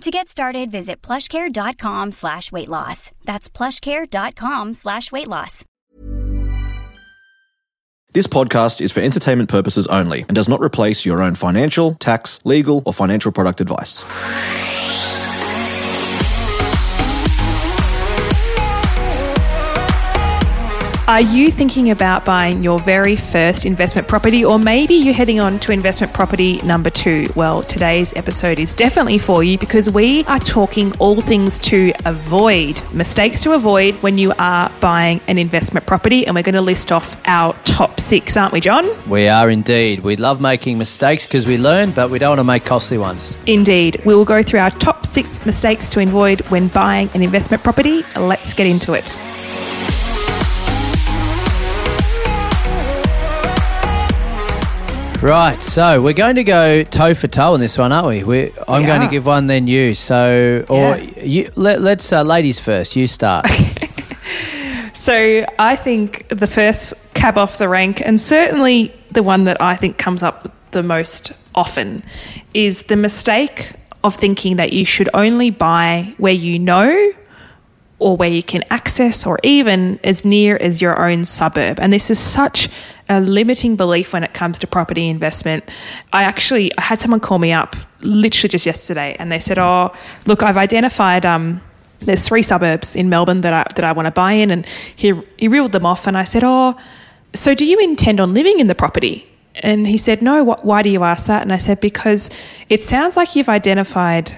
To get started, visit plushcare.com slash weight loss. That's plushcare.com slash weight loss. This podcast is for entertainment purposes only and does not replace your own financial, tax, legal, or financial product advice. Are you thinking about buying your very first investment property, or maybe you're heading on to investment property number two? Well, today's episode is definitely for you because we are talking all things to avoid, mistakes to avoid when you are buying an investment property. And we're going to list off our top six, aren't we, John? We are indeed. We love making mistakes because we learn, but we don't want to make costly ones. Indeed. We will go through our top six mistakes to avoid when buying an investment property. Let's get into it. Right, so we're going to go toe for toe on this one, aren't we? We're, I'm We going to give one, then you. So, or Yeah. you, let, let's uh, ladies first. You start. So I think the first cab off the rank, and certainly the one that I think comes up the most often, is the mistake of thinking that you should only buy where you know or where you can access or even as near as your own suburb. And this is such a limiting belief when it comes to property investment. I actually I had someone call me up literally just yesterday and they said, "Oh, look, I've identified um there's three suburbs in Melbourne that I that I want to buy in." And he he reeled them off and I said, "Oh, so do you intend on living in the property?" And he said, "No, wh- why do you ask that?" And I said, "Because it sounds like you've identified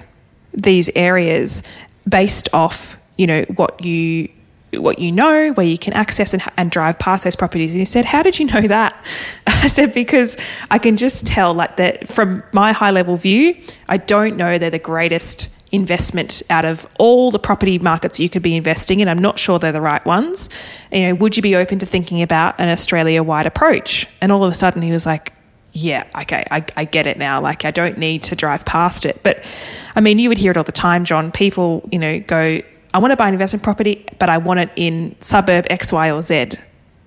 these areas based off you know what you what you know where you can access and, and drive past those properties and he said how did you know that i said because i can just tell like that from my high level view i don't know they're the greatest investment out of all the property markets you could be investing in i'm not sure they're the right ones you know would you be open to thinking about an australia wide approach and all of a sudden he was like yeah, okay, I, I get it now. Like, I don't need to drive past it. But I mean, you would hear it all the time, John. People, you know, go, I want to buy an investment property, but I want it in suburb X, Y, or Z.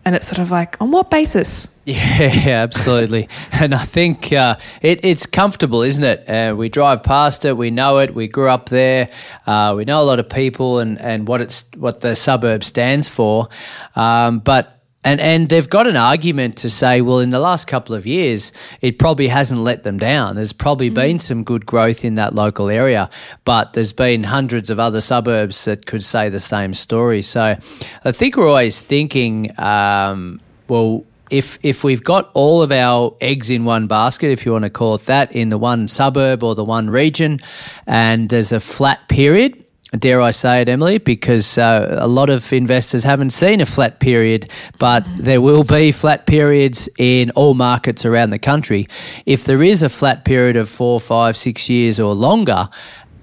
And it's sort of like, on what basis? Yeah, absolutely. And I think uh, it, it's comfortable, isn't it? Uh, we drive past it, we know it, we grew up there, uh, we know a lot of people and, and what it's what the suburb stands for. Um, but and and they've got an argument to say, well, in the last couple of years, it probably hasn't let them down. There's probably been some good growth in that local area, but there's been hundreds of other suburbs that could say the same story. So I think we're always thinking, um, well, if if we've got all of our eggs in one basket, if you want to call it that, in the one suburb or the one region, and there's a flat period, dare I say it, Emily, because uh, a lot of investors haven't seen a flat period, but there will be flat periods in all markets around the country. If there is a flat period of four, five, six years or longer,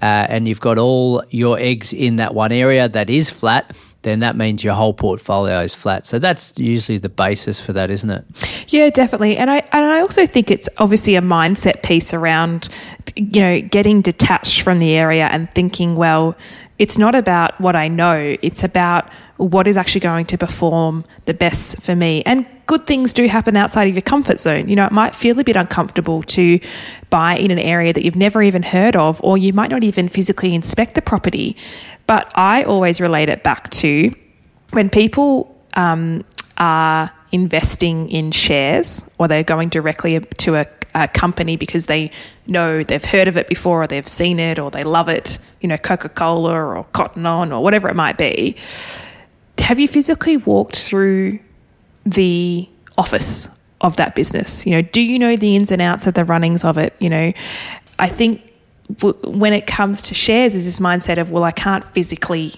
uh, and you've got all your eggs in that one area that is flat, then that means your whole portfolio is flat. So that's usually the basis for that, isn't it? Yeah, definitely. And I and I also think it's obviously a mindset piece around you know getting detached from the area and thinking, well, it's not about what I know, it's about what is actually going to perform the best for me. And good things do happen outside of your comfort zone. You know, it might feel a bit uncomfortable to buy in an area that you've never even heard of or you might not even physically inspect the property. But I always relate it back to when people um, are investing in shares or they're going directly to a, a company because they know they've heard of it before or they've seen it or they love it, you know, Coca Cola or Cotton On or whatever it might be. Have you physically walked through the office of that business? You know, do you know the ins and outs of the runnings of it? You know, I think w- when it comes to shares, is this mindset of, well, I can't physically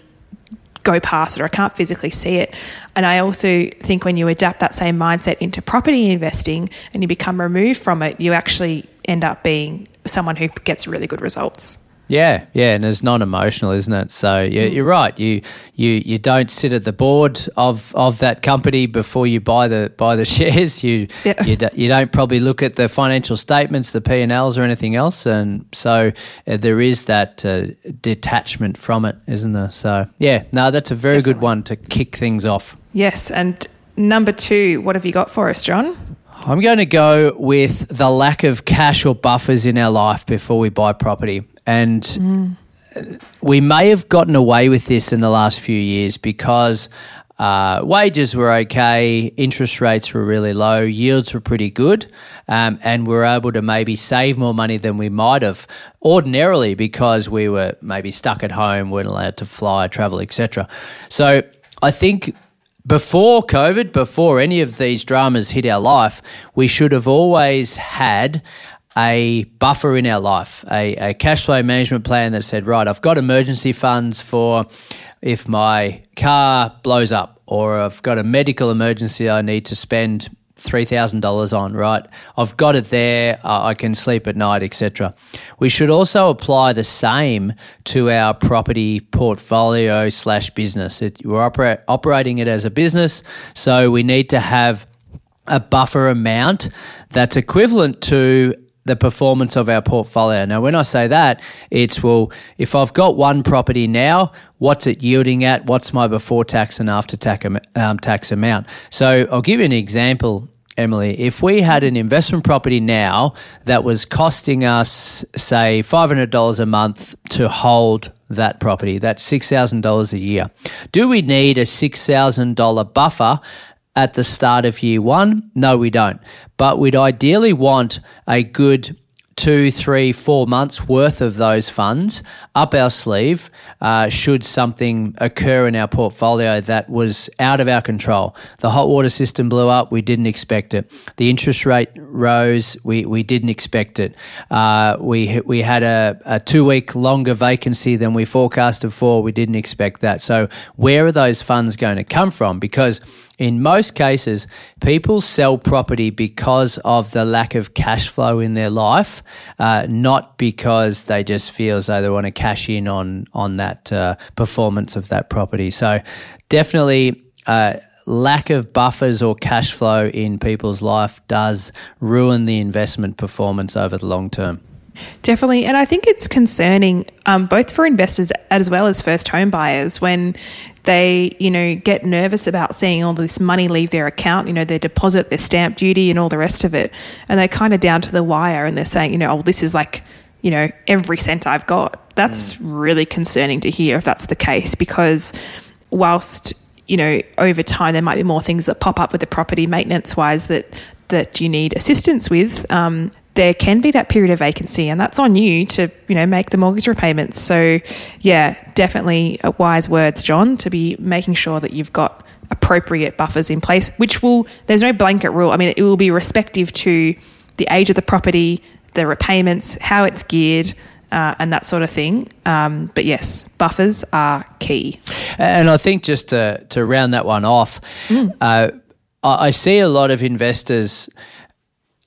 go past it or I can't physically see it. And I also think when you adapt that same mindset into property investing and you become removed from it, you actually end up being someone who gets really good results. Yeah, yeah, and it's non-emotional, isn't it? So you're, you're right. You you you don't sit at the board of, of that company before you buy the buy the shares. You Yeah. you, do, you don't probably look at the financial statements, the P and Ls, or anything else, and so uh, there is that uh, detachment from it, isn't there? So yeah, no, that's a very good one to kick things off. Yes. And number two, what have you got for us, John? I'm going to go with the lack of cash or buffers in our life before we buy property. And we may have gotten away with this in the last few years because uh, wages were okay, interest rates were really low, yields were pretty good, um, and we are able to maybe save more money than we might have ordinarily because we were maybe stuck at home, weren't allowed to fly, travel, etc. So I think before COVID, before any of these dramas hit our life, we should have always had a buffer in our life, a, a cash flow management plan that said, right, I've got emergency funds for if my car blows up or I've got a medical emergency I need to spend $3,000 on, right? I've got it there. Uh, I can sleep at night, etc. We should also apply the same to our property portfolio slash business. It, we're opera- operating it as a business, so we need to have a buffer amount that's equivalent to the performance of our portfolio. Now, when I say that, it's well, if I've got one property now, what's it yielding at? What's my before tax and after tax, um, tax amount? So I'll give you an example. Emily, if we had an investment property now that was costing us, say, $500 a month to hold that property, that's $6,000 a year, do we need a $6,000 buffer at the start of year one? No, we don't. But we'd ideally want a good two, three, four months worth of those funds up our sleeve uh, should something occur in our portfolio that was out of our control. The hot water system blew up, we didn't expect it. The interest rate rose, we, we didn't expect it. Uh, we, we had a, a two week longer vacancy than we forecasted for, we didn't expect that. So, where are those funds going to come from? Because in most cases, people sell property because of the lack of cash flow in their life, uh, not because they just feel as though they want to cash in on on that uh, performance of that property. So, definitely. Uh, lack of buffers or cash flow in people's life does ruin the investment performance over the long term. Definitely. And I think it's concerning um, both for investors as well as first home buyers when they, you know, get nervous about seeing all this money leave their account, you know, their deposit, their stamp duty, and all the rest of it. And they're kind of down to the wire and they're saying, you know, oh, this is like, you know, every cent I've got. That's really concerning to hear if that's the case because whilst you know over time there might be more things that pop up with the property maintenance wise that that you need assistance with um, there can be that period of vacancy and that's on you to you know make the mortgage repayments so yeah definitely wise words john to be making sure that you've got appropriate buffers in place which will there's no blanket rule i mean it will be respective to the age of the property the repayments how it's geared uh, and that sort of thing. Um, but yes, buffers are key. And I think just to, to round that one off, uh, I, I see a lot of investors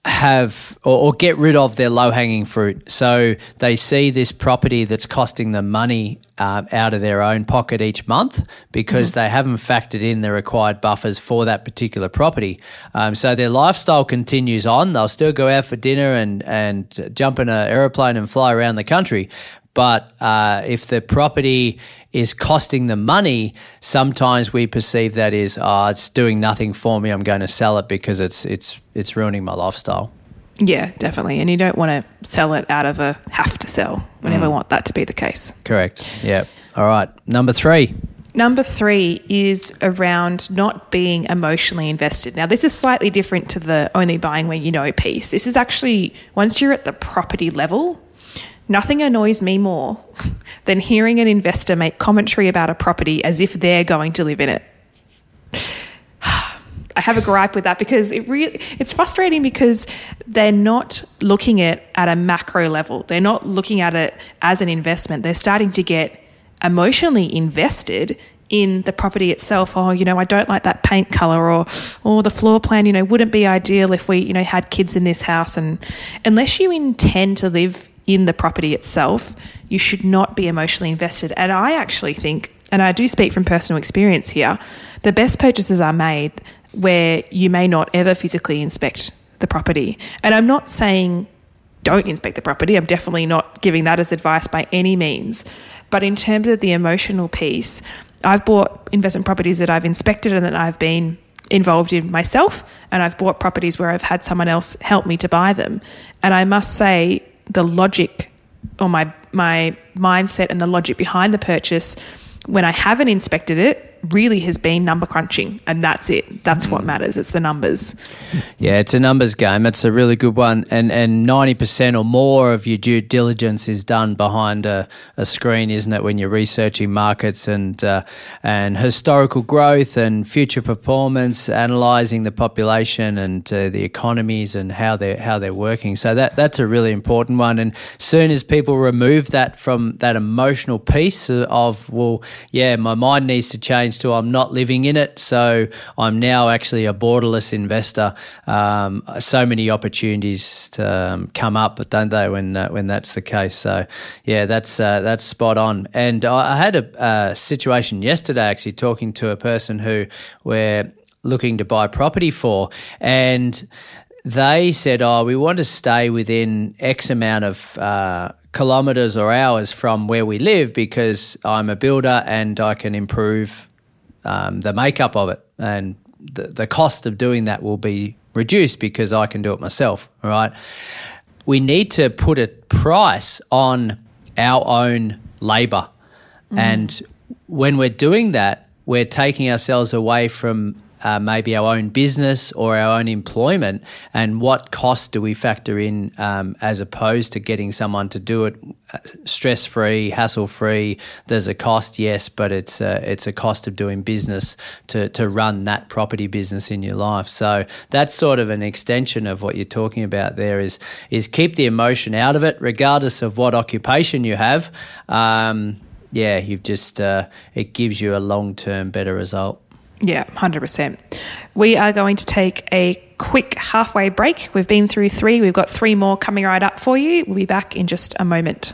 have or, or get rid of their low hanging fruit. So they see this property that's costing them money um, out of their own pocket each month because they haven't factored in the required buffers for that particular property. Um, so their lifestyle continues on. They'll still go out for dinner and, and jump in an aeroplane and fly around the country. But uh, if the property is costing them money, sometimes we perceive that is, oh, it's doing nothing for me. I'm going to sell it because it's it's it's ruining my lifestyle. Yeah, definitely. And you don't want to sell it out of a have to sell. We never want that to be the case. Correct. Yeah. All right. Number three. Number three is around not being emotionally invested. Now, this is slightly different to the only buying when you know piece. This is actually once you're at the property level, nothing annoys me more than hearing an investor make commentary about a property as if they're going to live in it. I have a gripe with that because it really it's frustrating because they're not looking at at a macro level. They're not looking at it as an investment. They're starting to get emotionally invested in the property itself. Oh, you know, I don't like that paint color or or the floor plan, you know, wouldn't be ideal if we, you know, had kids in this house and unless you intend to live in the property itself, you should not be emotionally invested. And I actually think, and I do speak from personal experience here, the best purchases are made where you may not ever physically inspect the property. And I'm not saying don't inspect the property. I'm definitely not giving that as advice by any means. But in terms of the emotional piece, I've bought investment properties that I've inspected and that I've been involved in myself, and I've bought properties where I've had someone else help me to buy them. And I must say, the logic or my my mindset and the logic behind the purchase when I haven't inspected it really has been number crunching, and that's it. That's what mm. matters. It's the numbers. Yeah, it's a numbers game. It's a really good one, and and ninety percent or more of your due diligence is done behind a, a screen, isn't it? When you're researching markets and uh, and historical growth and future performance, analysing the population and uh, the economies and how they how they're working. So that that's a really important one. And soon as people remove that from that emotional piece of well, yeah, my mind needs to change to I'm not living in it. So I'm now actually a borderless investor. Um, so many opportunities to, um, come up, don't they? When uh, when that's the case. So yeah, that's uh, that's spot on. And I, I had a, a situation yesterday actually talking to a person who we're looking to buy property for, and they said, "Oh, we want to stay within X amount of." Uh, kilometers or hours from where we live because I'm a builder and I can improve um, the makeup of it, and the, the cost of doing that will be reduced because I can do it myself. All right. We need to put a price on our own labor. Mm. And when we're doing that, we're taking ourselves away from uh, maybe our own business or our own employment, and what cost do we factor in um, as opposed to getting someone to do it uh, stress free, hassle free? There's a cost, yes, but it's a, it's a cost of doing business to to run that property business in your life. So that's sort of an extension of what you're talking about. There is is keep the emotion out of it, regardless of what occupation you have. Um, yeah, you've just uh, it gives you a long term better result. Yeah, 100%. We are going to take a quick halfway break. We've been through three, we've got three more coming right up for you. We'll be back in just a moment.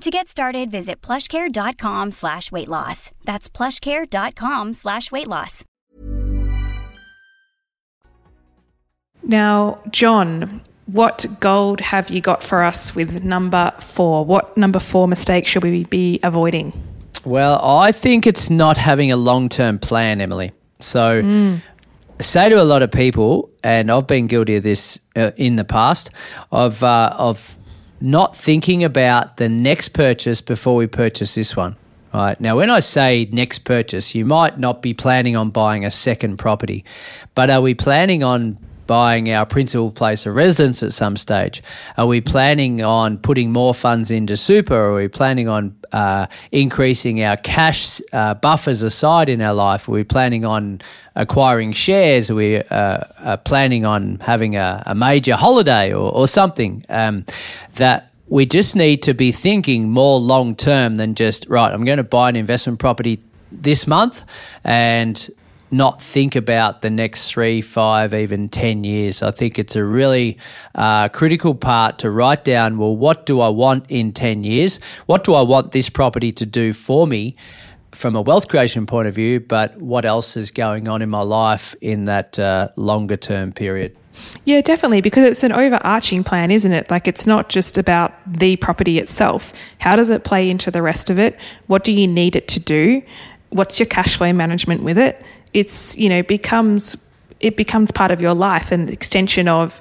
To get started, visit plushcare.com slash weight loss. That's plushcare.com slash weight loss. Now, John, what gold have you got for us with number four? What number four mistake should we be avoiding? Well, I think it's not having a long term plan, Emily. So, mm. say to a lot of people, and I've been guilty of this uh, in the past, of, uh, of not thinking about the next purchase before we purchase this one. Right. Now, when I say next purchase, you might not be planning on buying a second property, but are we planning on buying our principal place of residence at some stage? Are we planning on putting more funds into super? Are we planning on uh, increasing our cash uh, buffers aside in our life? Are we planning on acquiring shares? Are we uh, planning on having a, a major holiday or, or something um, that we just need to be thinking more long term than just, right, I'm going to buy an investment property this month and not think about the next three, five, even 10 years. I think it's a really uh, critical part to write down well, what do I want in 10 years? What do I want this property to do for me? From a wealth creation point of view, but what else is going on in my life in that uh, longer term period? Yeah, definitely, because it's an overarching plan, isn't it? Like it's not just about the property itself. How does it play into the rest of it? What do you need it to do? What's your cash flow management with it? it's you know becomes it becomes part of your life and extension of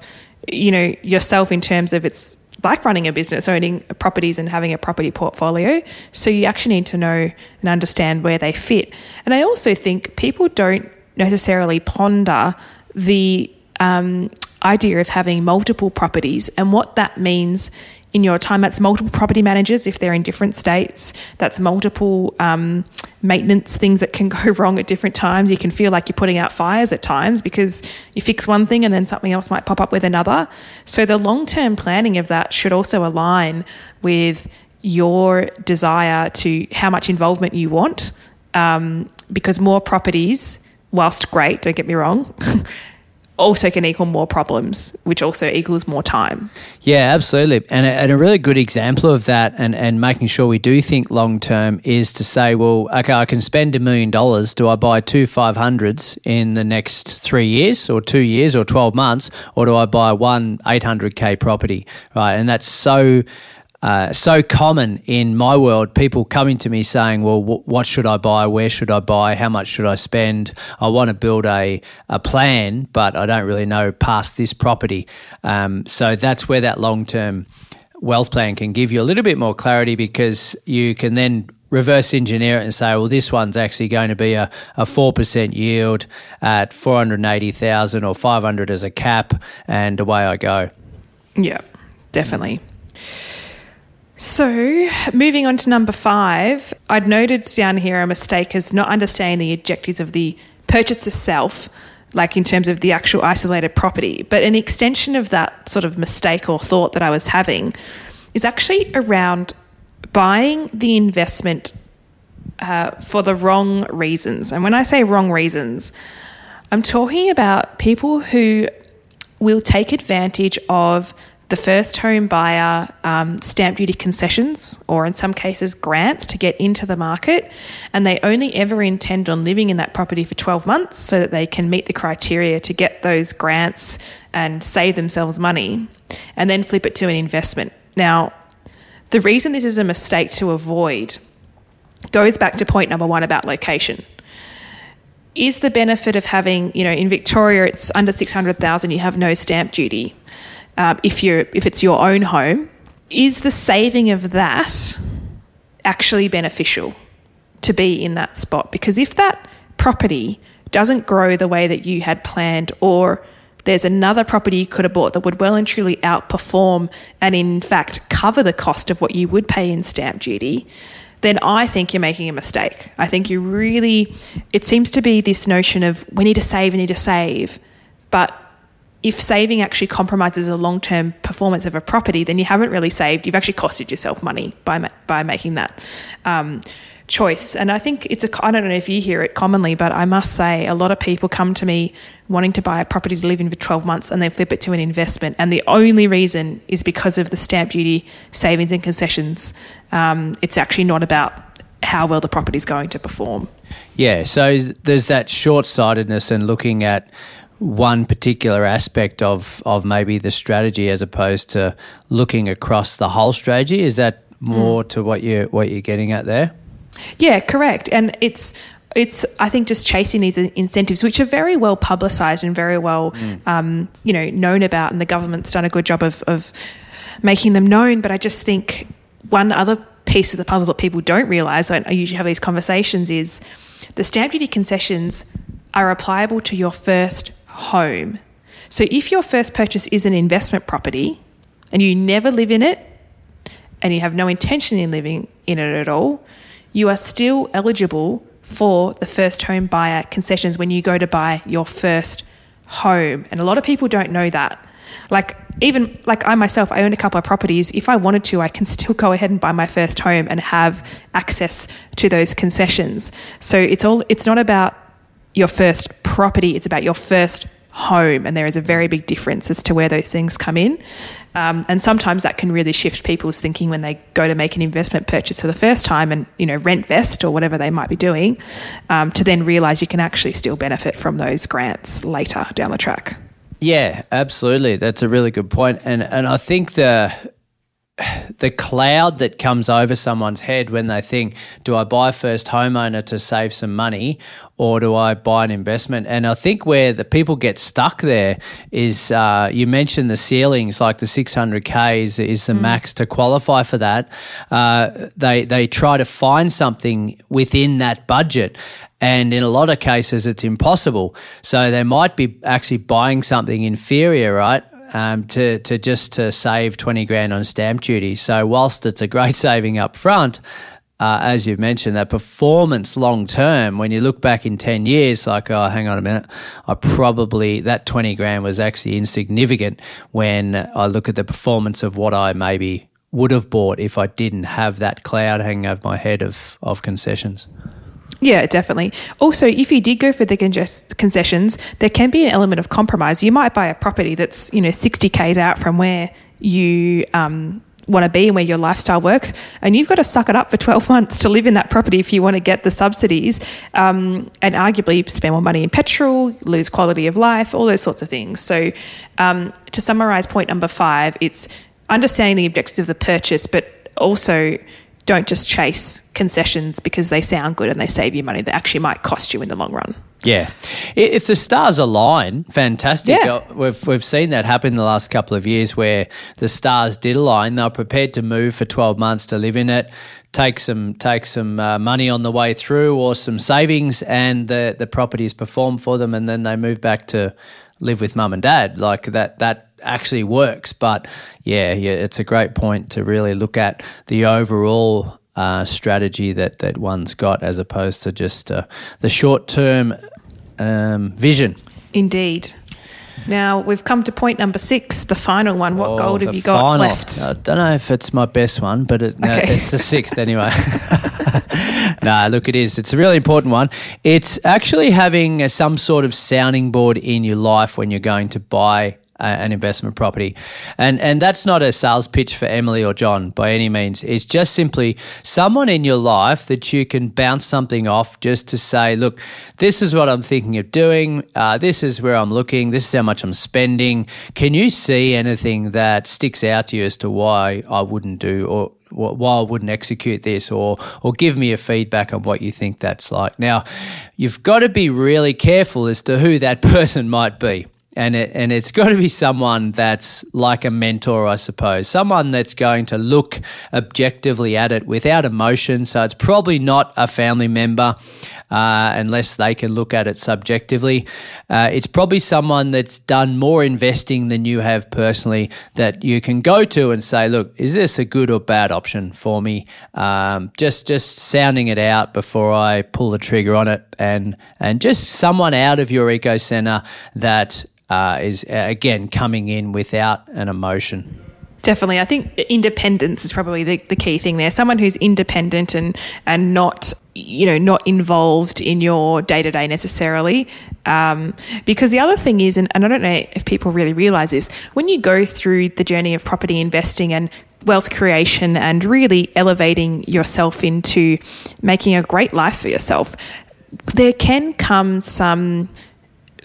you know yourself in terms of it's like running a business, owning properties and having a property portfolio. So you actually need to know and understand where they fit. And I also think people don't necessarily ponder the um, idea of having multiple properties and what that means in your time. That's multiple property managers if they're in different states. That's multiple um, maintenance things that can go wrong at different times. You can feel like you're putting out fires at times because you fix one thing and then something else might pop up with another. So the long term planning of that should also align with your desire to how much involvement you want. Um, because more properties, whilst great, don't get me wrong, also can equal more problems, which also equals more time. Yeah, absolutely. And a, and a really good example of that and, and making sure we do think long term is to say, well, okay, I can spend a million dollars. Do I buy two 500s in the next three years or two years or 12 months? Or do I buy one 800K property? Right. And that's so uh, so common in my world. People coming to me saying, "Well, w- what should I buy? Where should I buy? How much should I spend? I want to build a a plan, but I don't really know past this property." Um, so that's where that long term wealth plan can give you a little bit more clarity because you can then reverse engineer it and say, well, this one's actually going to be a, a 4% yield at 480,000 or 500 as a cap, and away I go. Yeah, definitely. So, moving on to number five, I'd noted down here a mistake as not understanding the objectives of the purchase itself, like in terms of the actual isolated property. But an extension of that sort of mistake or thought that I was having is actually around buying the investment uh, for the wrong reasons. And when I say wrong reasons, I'm talking about people who will take advantage of the first home buyer um, stamp duty concessions, or in some cases, grants to get into the market, and they only ever intend on living in that property for 12 months so that they can meet the criteria to get those grants and save themselves money, and then flip it to an investment. Now, the reason this is a mistake to avoid goes back to point number one about location. Is the benefit of having, you know, in Victoria it's under 600,000 you have no stamp duty um, if you if it's your own home, is the saving of that actually beneficial to be in that spot? Because if that property doesn't grow the way that you had planned, or there's another property you could have bought that would well and truly outperform and, in fact, cover the cost of what you would pay in stamp duty, then I think you're making a mistake. I think you really, it seems to be this notion of we need to save, we need to save. But if saving actually compromises the long term performance of a property, then you haven't really saved. You've actually costed yourself money by ma- by making that um, choice. And I think it's a. I don't know if you hear it commonly, but I must say a lot of people come to me wanting to buy a property to live in for twelve months, and they flip it to an investment, and the only reason is because of the stamp duty savings and concessions. Um, it's actually not about how well the property is going to perform. Yeah, so there's that short sightedness and looking at one particular aspect of of maybe the strategy as opposed to looking across the whole strategy is that more mm. to what you what you're getting at there yeah correct and it's it's I think just chasing these incentives, which are very well publicised and very well, mm. um, you know, known about, and the government's done a good job of, of making them known. But I just think one other piece of the puzzle that people don't realise when I usually have these conversations is the stamp duty concessions are applicable to your first home. So if your first purchase is an investment property and you never live in it and you have no intention in living in it at all, you are still eligible for the first home buyer concessions when you go to buy your first home. And a lot of people don't know that. Like even like I myself, I own a couple of properties. If I wanted to, I can still go ahead and buy my first home and have access to those concessions. So it's all it's not about your first property; it's about your first home, and there is a very big difference as to where those things come in. Um, and sometimes that can really shift people's thinking when they go to make an investment purchase for the first time and you know rent vest or whatever they might be doing, um, to then realise you can actually still benefit from those grants later down the track. Yeah, absolutely. That's a really good point, and and I think the the cloud that comes over someone's head when they think, do I buy first homeowner to save some money or do I buy an investment? And I think where the people get stuck there is uh, you mentioned the ceilings, like the 600K is, is the mm. max to qualify for that. Uh, they, they try to find something within that budget. And in a lot of cases, it's impossible. So they might be actually buying something inferior, right? Um, to, to just to save 20 grand on stamp duty. So whilst it's a great saving up front, uh, as you've mentioned, that performance long term, when you look back in 10 years, like, oh, hang on a minute, I probably, that 20 grand was actually insignificant when I look at the performance of what I maybe would have bought if I didn't have that cloud hanging over my head of, of concessions. Yeah, definitely. Also, if you did go for the concessions, there can be an element of compromise. You might buy a property that's you know sixty k's out from where you um, want to be and where your lifestyle works, and you've got to suck it up for twelve months to live in that property if you want to get the subsidies, um, and arguably spend more money in petrol, lose quality of life, all those sorts of things. So, um, to summarise point number five, it's understanding the objectives of the purchase, but also don't just chase concessions because they sound good and they save you money that actually might cost you in the long run. Yeah. If the stars align, fantastic. Yeah. Uh, we've, we've seen that happen in the last couple of years where the stars did align. They were prepared to move for 12 months to live in it, take some take some uh, money on the way through or some savings, and the, the properties perform for them, and then they move back to live with mum and dad. Like that, that actually works. But yeah, yeah, it's a great point to really look at the overall uh, strategy that that one's got as opposed to just uh, the short term um, vision. Indeed. Now we've come to point number six, the final one. What oh, gold have you got final. left? I don't know if it's my best one, but it, no, okay. it's the sixth anyway. no, look, it is. It's a really important one. It's actually having some sort of sounding board in your life when you're going to buy an investment property. And and that's not a sales pitch for Emily or John by any means. It's just simply someone in your life that you can bounce something off just to say, look, this is what I'm thinking of doing. Uh, this is where I'm looking. This is how much I'm spending. Can you see anything that sticks out to you as to why I wouldn't do or why I wouldn't execute this or or give me a feedback on what you think that's like. Now, you've got to be really careful as to who that person might be and it and it's got to be someone that's like a mentor, I suppose, someone that's going to look objectively at it without emotion. So it's probably not a family member. Uh, unless they can look at it subjectively. Uh, it's probably someone that's done more investing than you have personally that you can go to and say, look, is this a good or bad option for me? Um, just just sounding it out before I pull the trigger on it, and and just someone out of your eco center that uh, is uh, again coming in without an emotion. Definitely. I think independence is probably the, the key thing there. Someone who's independent and, and not, you know, not involved in your day to day necessarily. Um, because the other thing is, and, and I don't know if people really realize this, when you go through the journey of property investing and wealth creation and really elevating yourself into making a great life for yourself, there can come some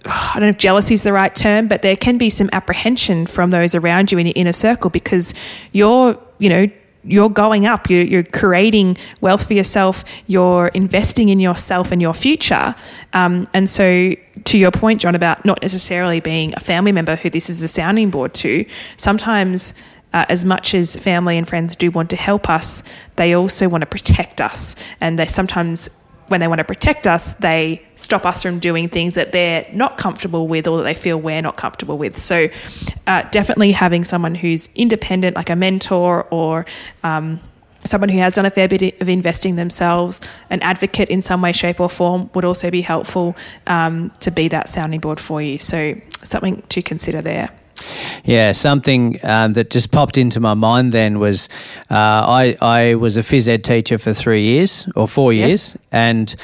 I don't know if jealousy is the right term, but there can be some apprehension from those around you in your inner circle because you're, you know, you're going up, you're, you're creating wealth for yourself, you're investing in yourself and your future. Um, and so, to your point, John, about not necessarily being a family member who this is a sounding board to, sometimes. Uh, as much as family and friends do want to help us, they also want to protect us. And they sometimes when they want to protect us, they stop us from doing things that they're not comfortable with or that they feel we're not comfortable with. So, uh, definitely having someone who's independent, like a mentor or um, someone who has done a fair bit of investing themselves, an advocate in some way, shape, or form would also be helpful um, to be that sounding board for you. So, something to consider there. Yeah, something um, that just popped into my mind then was uh, I I was a phys ed teacher for three years or four years, Yes. and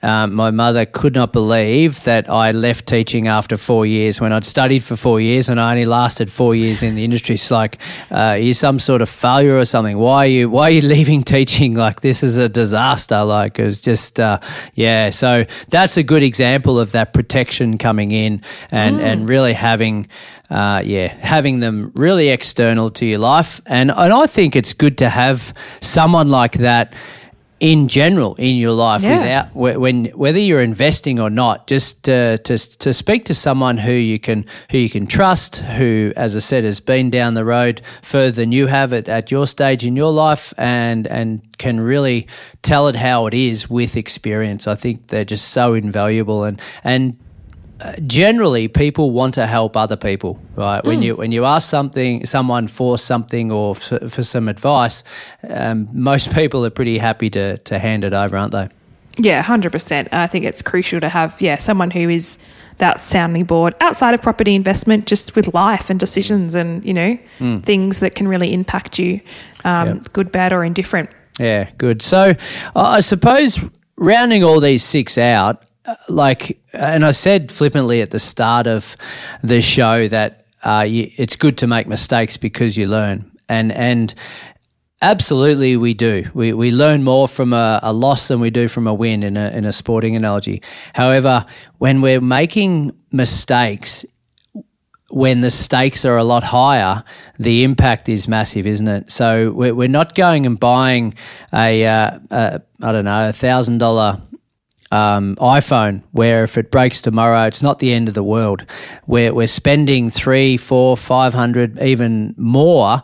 um, my mother could not believe that I left teaching after four years when I'd studied for four years and I only lasted four years in the industry. She's like, uh, "Are you some sort of failure or something? Why are you Why are you leaving teaching? Like this is a disaster. Like it was just, uh, yeah. So that's a good example of that protection coming in and and really having. Uh, yeah, having them really external to your life, and and I think it's good to have someone like that in general in your life Yeah. without wh- when whether you're investing or not just uh, to to speak to someone who you can who you can trust who as I said has been down the road further than you have at, at your stage in your life and and can really tell it how it is with experience I think they're just so invaluable and and generally people want to help other people right when you when you ask something someone for something or for, for some advice um, most people are pretty happy to to hand it over aren't they Yeah, hundred percent. I think it's crucial to have yeah someone who is that sounding board outside of property investment, just with life and decisions and you know things that can really impact you, um, Yep. good, bad, or indifferent. Yeah, good. So uh, I suppose rounding all these six out, like, and I said flippantly at the start of the show that uh, you, it's good to make mistakes because you learn, and and absolutely we do. We we learn more from a, a loss than we do from a win in a in a sporting analogy. However, when we're making mistakes when the stakes are a lot higher, the impact is massive, isn't it? So we're, not going and buying a, uh, a I don't know, a thousand dollar um, iPhone where if it breaks tomorrow, it's not the end of the world. We're, we're spending three, four, five hundred, even more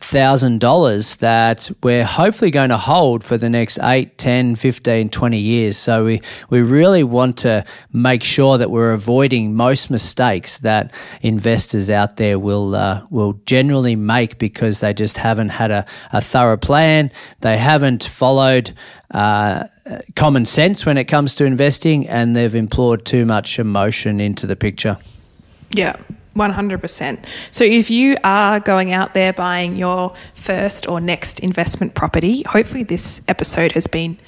thousand dollars that we're hopefully going to hold for the next 8 10 15 20 years. So we we really want to make sure that we're avoiding most mistakes that investors out there will uh, will generally make because they just haven't had a, a thorough plan. They haven't followed uh, common sense when it comes to investing and they've implored too much emotion into the picture. Yeah, 100%. So if you are going out there buying your first or next investment property, hopefully this episode has been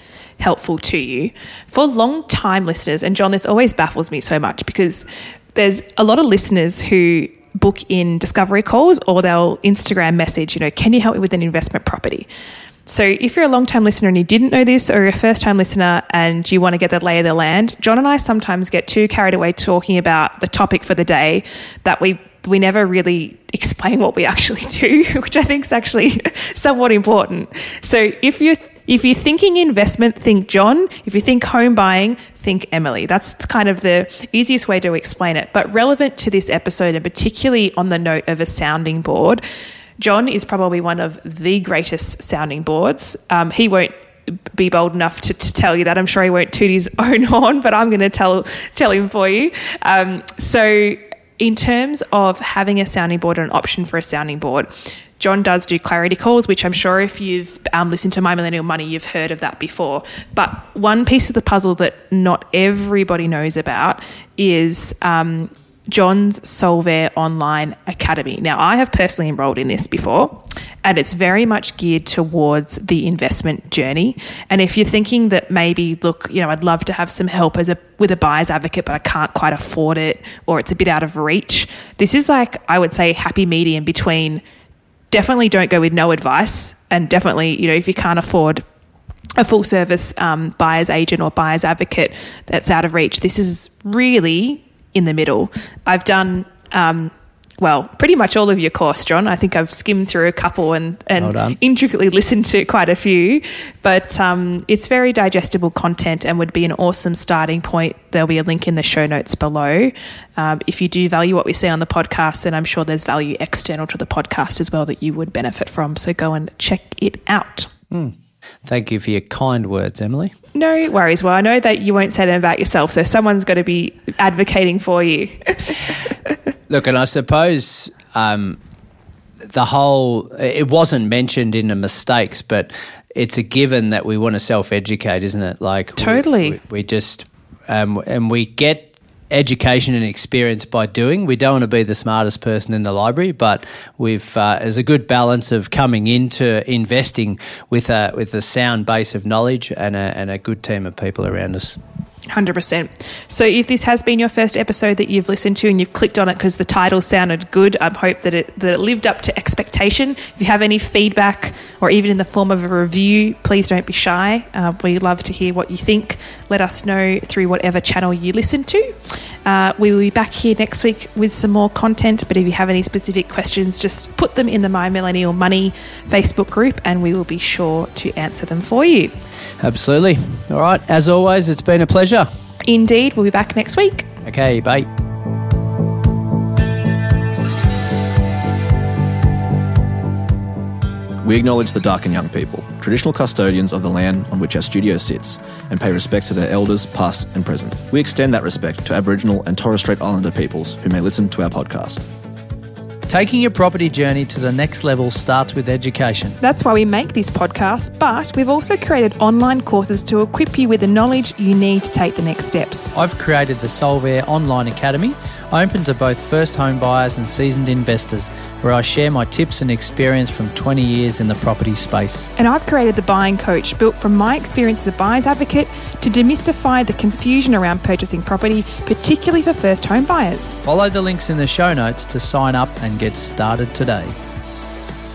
helpful to you. For long time listeners, and John, this always baffles me so much because there's a lot of listeners who book in discovery calls or they'll Instagram message, you know, can you help me with an investment property? So, if you're a long time listener and you didn't know this, or you're a first time listener and you want to get the lay of the land, John and I sometimes get too carried away talking about the topic for the day that we we never really explain what we actually do, which I think is actually somewhat important. So, if you if you're thinking investment, think John. If you think home buying, think Emily. That's kind of the easiest way to explain it. But relevant to this episode, and particularly on the note of a sounding board, John is probably one of the greatest sounding boards. Um, he won't be bold enough to, to tell you that. I'm sure he won't toot his own horn, but I'm going to tell tell him for you. Um, so, in terms of having a sounding board or an option for a sounding board, John does do clarity calls, which I'm sure if you've um, listened to My Millennial Money, you've heard of that before. But one piece of the puzzle that not everybody knows about is um, John's Solvere Online Academy. Now, I have personally enrolled in this before, and it's very much geared towards the investment journey. And if you're thinking that maybe, look, you know, I'd love to have some help as a with a buyer's advocate, but I can't quite afford it, or it's a bit out of reach, this is like I would say happy medium between definitely don't go with no advice, and definitely, you know, if you can't afford a full service um, buyer's agent or buyer's advocate that's out of reach. This is really in the middle. I've done, um, well, pretty much all of your course, John. I think I've skimmed through a couple and, and Well intricately listened to quite a few, but um, it's very digestible content and would be an awesome starting point. There'll be a link in the show notes below. Um, if you do value what we say on the podcast, then I'm sure there's value external to the podcast as well that you would benefit from. So go and check it out. Thank you for your kind words emily No worries. Well, I know that you won't say them about yourself, so someone's got to be advocating for you. Look, and I suppose um, the whole it wasn't mentioned in the mistakes, but it's a given that we want to self educate, isn't it? Like we- Totally. we, we just um, and we get education and experience by doing. We don't want to be the smartest person in the library, but we've uh, there's a good balance of coming into investing with a with a sound base of knowledge and a, and a good team of people around us. 100%. So, if this has been your first episode that you've listened to and you've clicked on it because the title sounded good, I hope that it, that it lived up to expectation. If you have any feedback or even in the form of a review, please don't be shy. Uh, we love to hear what you think. Let us know through whatever channel you listen to. Uh, we will be back here next week with some more content, but if you have any specific questions, just put them in the My Millennial Money Facebook group and we will be sure to answer them for you. Absolutely. All right. As always, it's been a pleasure. Indeed. We'll be back next week. Okay. Bye. We acknowledge the Darkinjung people, traditional custodians of the land on which our studio sits, and pay respect to their elders, past and present. We extend that respect to Aboriginal and Torres Strait Islander peoples who may listen to our podcast. Taking your property journey to the next level starts with education. That's why we make this podcast, but we've also created online courses to equip you with the knowledge you need to take the next steps. I've created the Solvair Online Academy, open to both first home buyers and seasoned investors, where I share my tips and experience from 20 years in the property space. And I've created the Buying Coach, built from my experience as a buyer's advocate to demystify the confusion around purchasing property, particularly for first home buyers. Follow the links in the show notes to sign up and get started today.